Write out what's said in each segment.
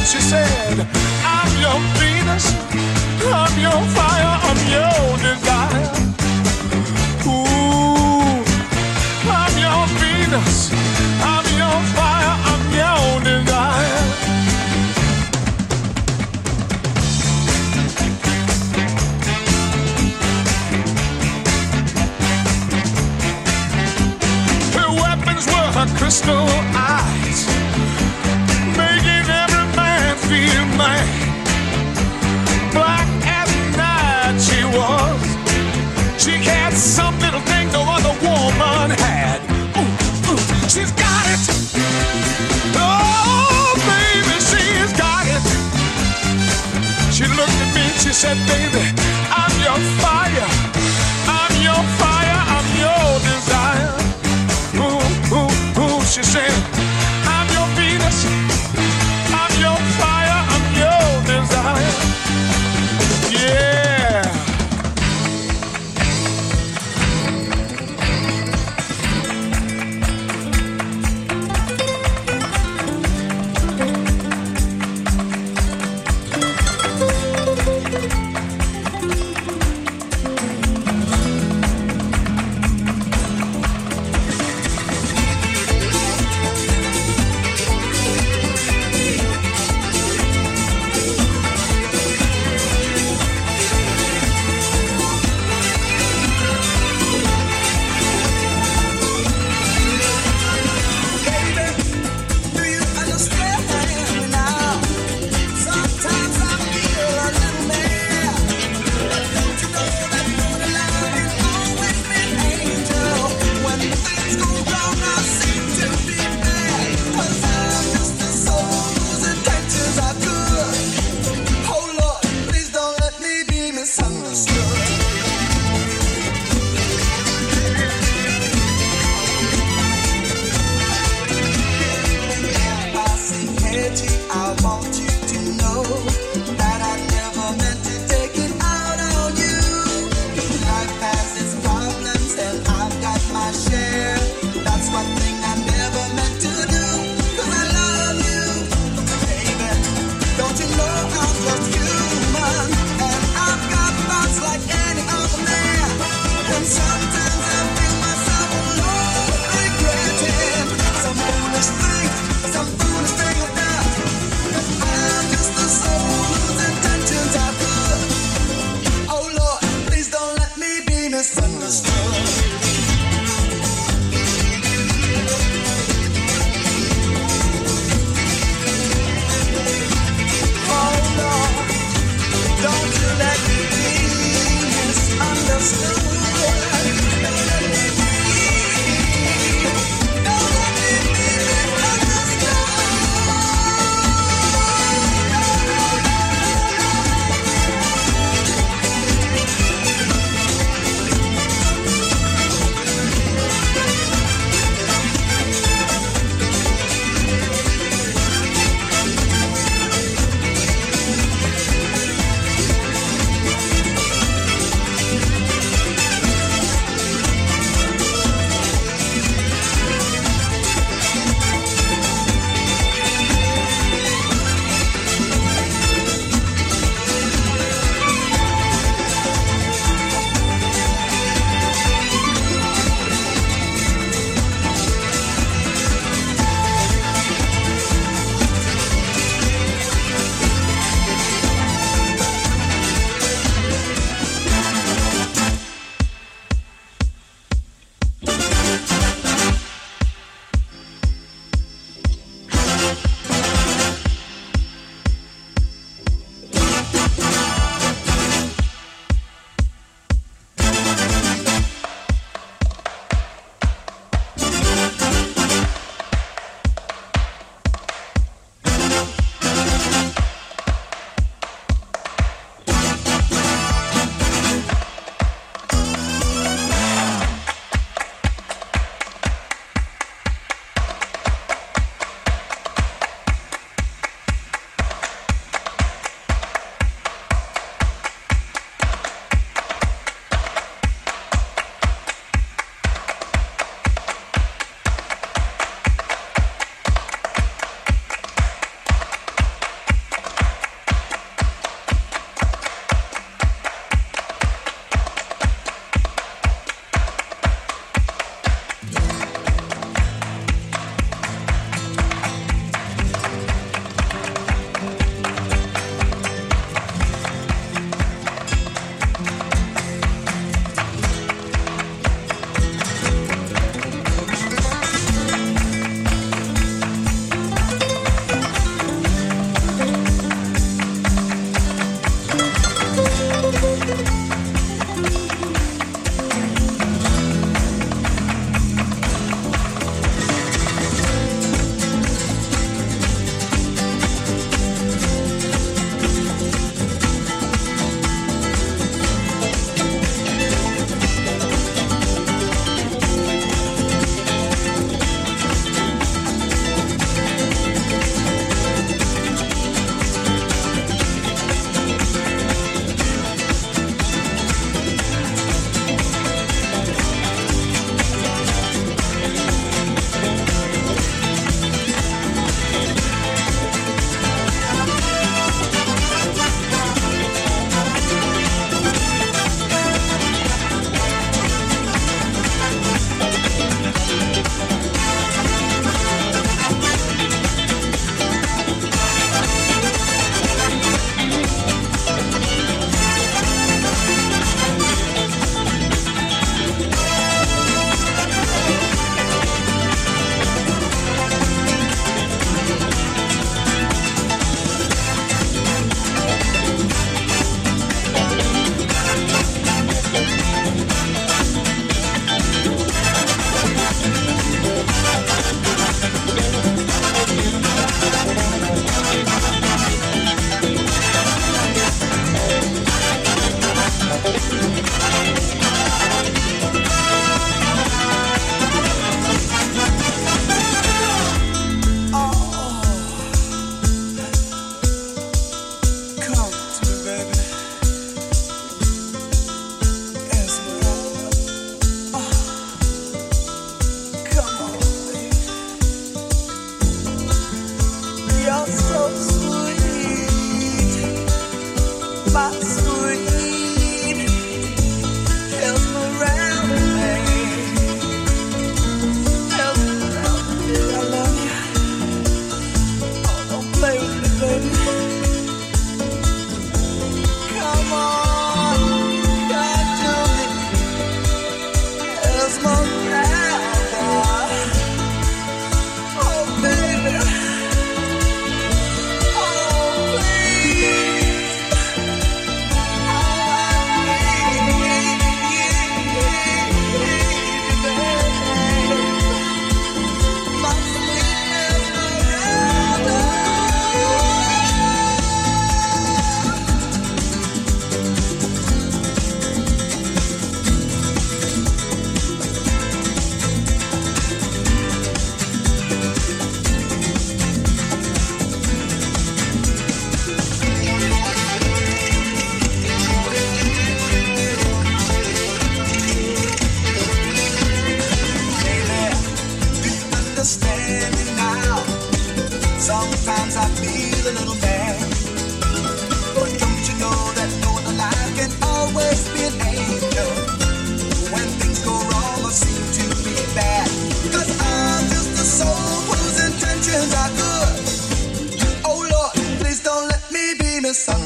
that she said, I'm your Venus, I'm your fire, I'm your desire. Ooh, I'm your Venus, I'm your fire, I'm your desire. Her weapons were her crystal eyes said, baby, I'm your father.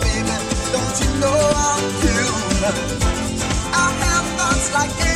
baby, don't you know I'm like this.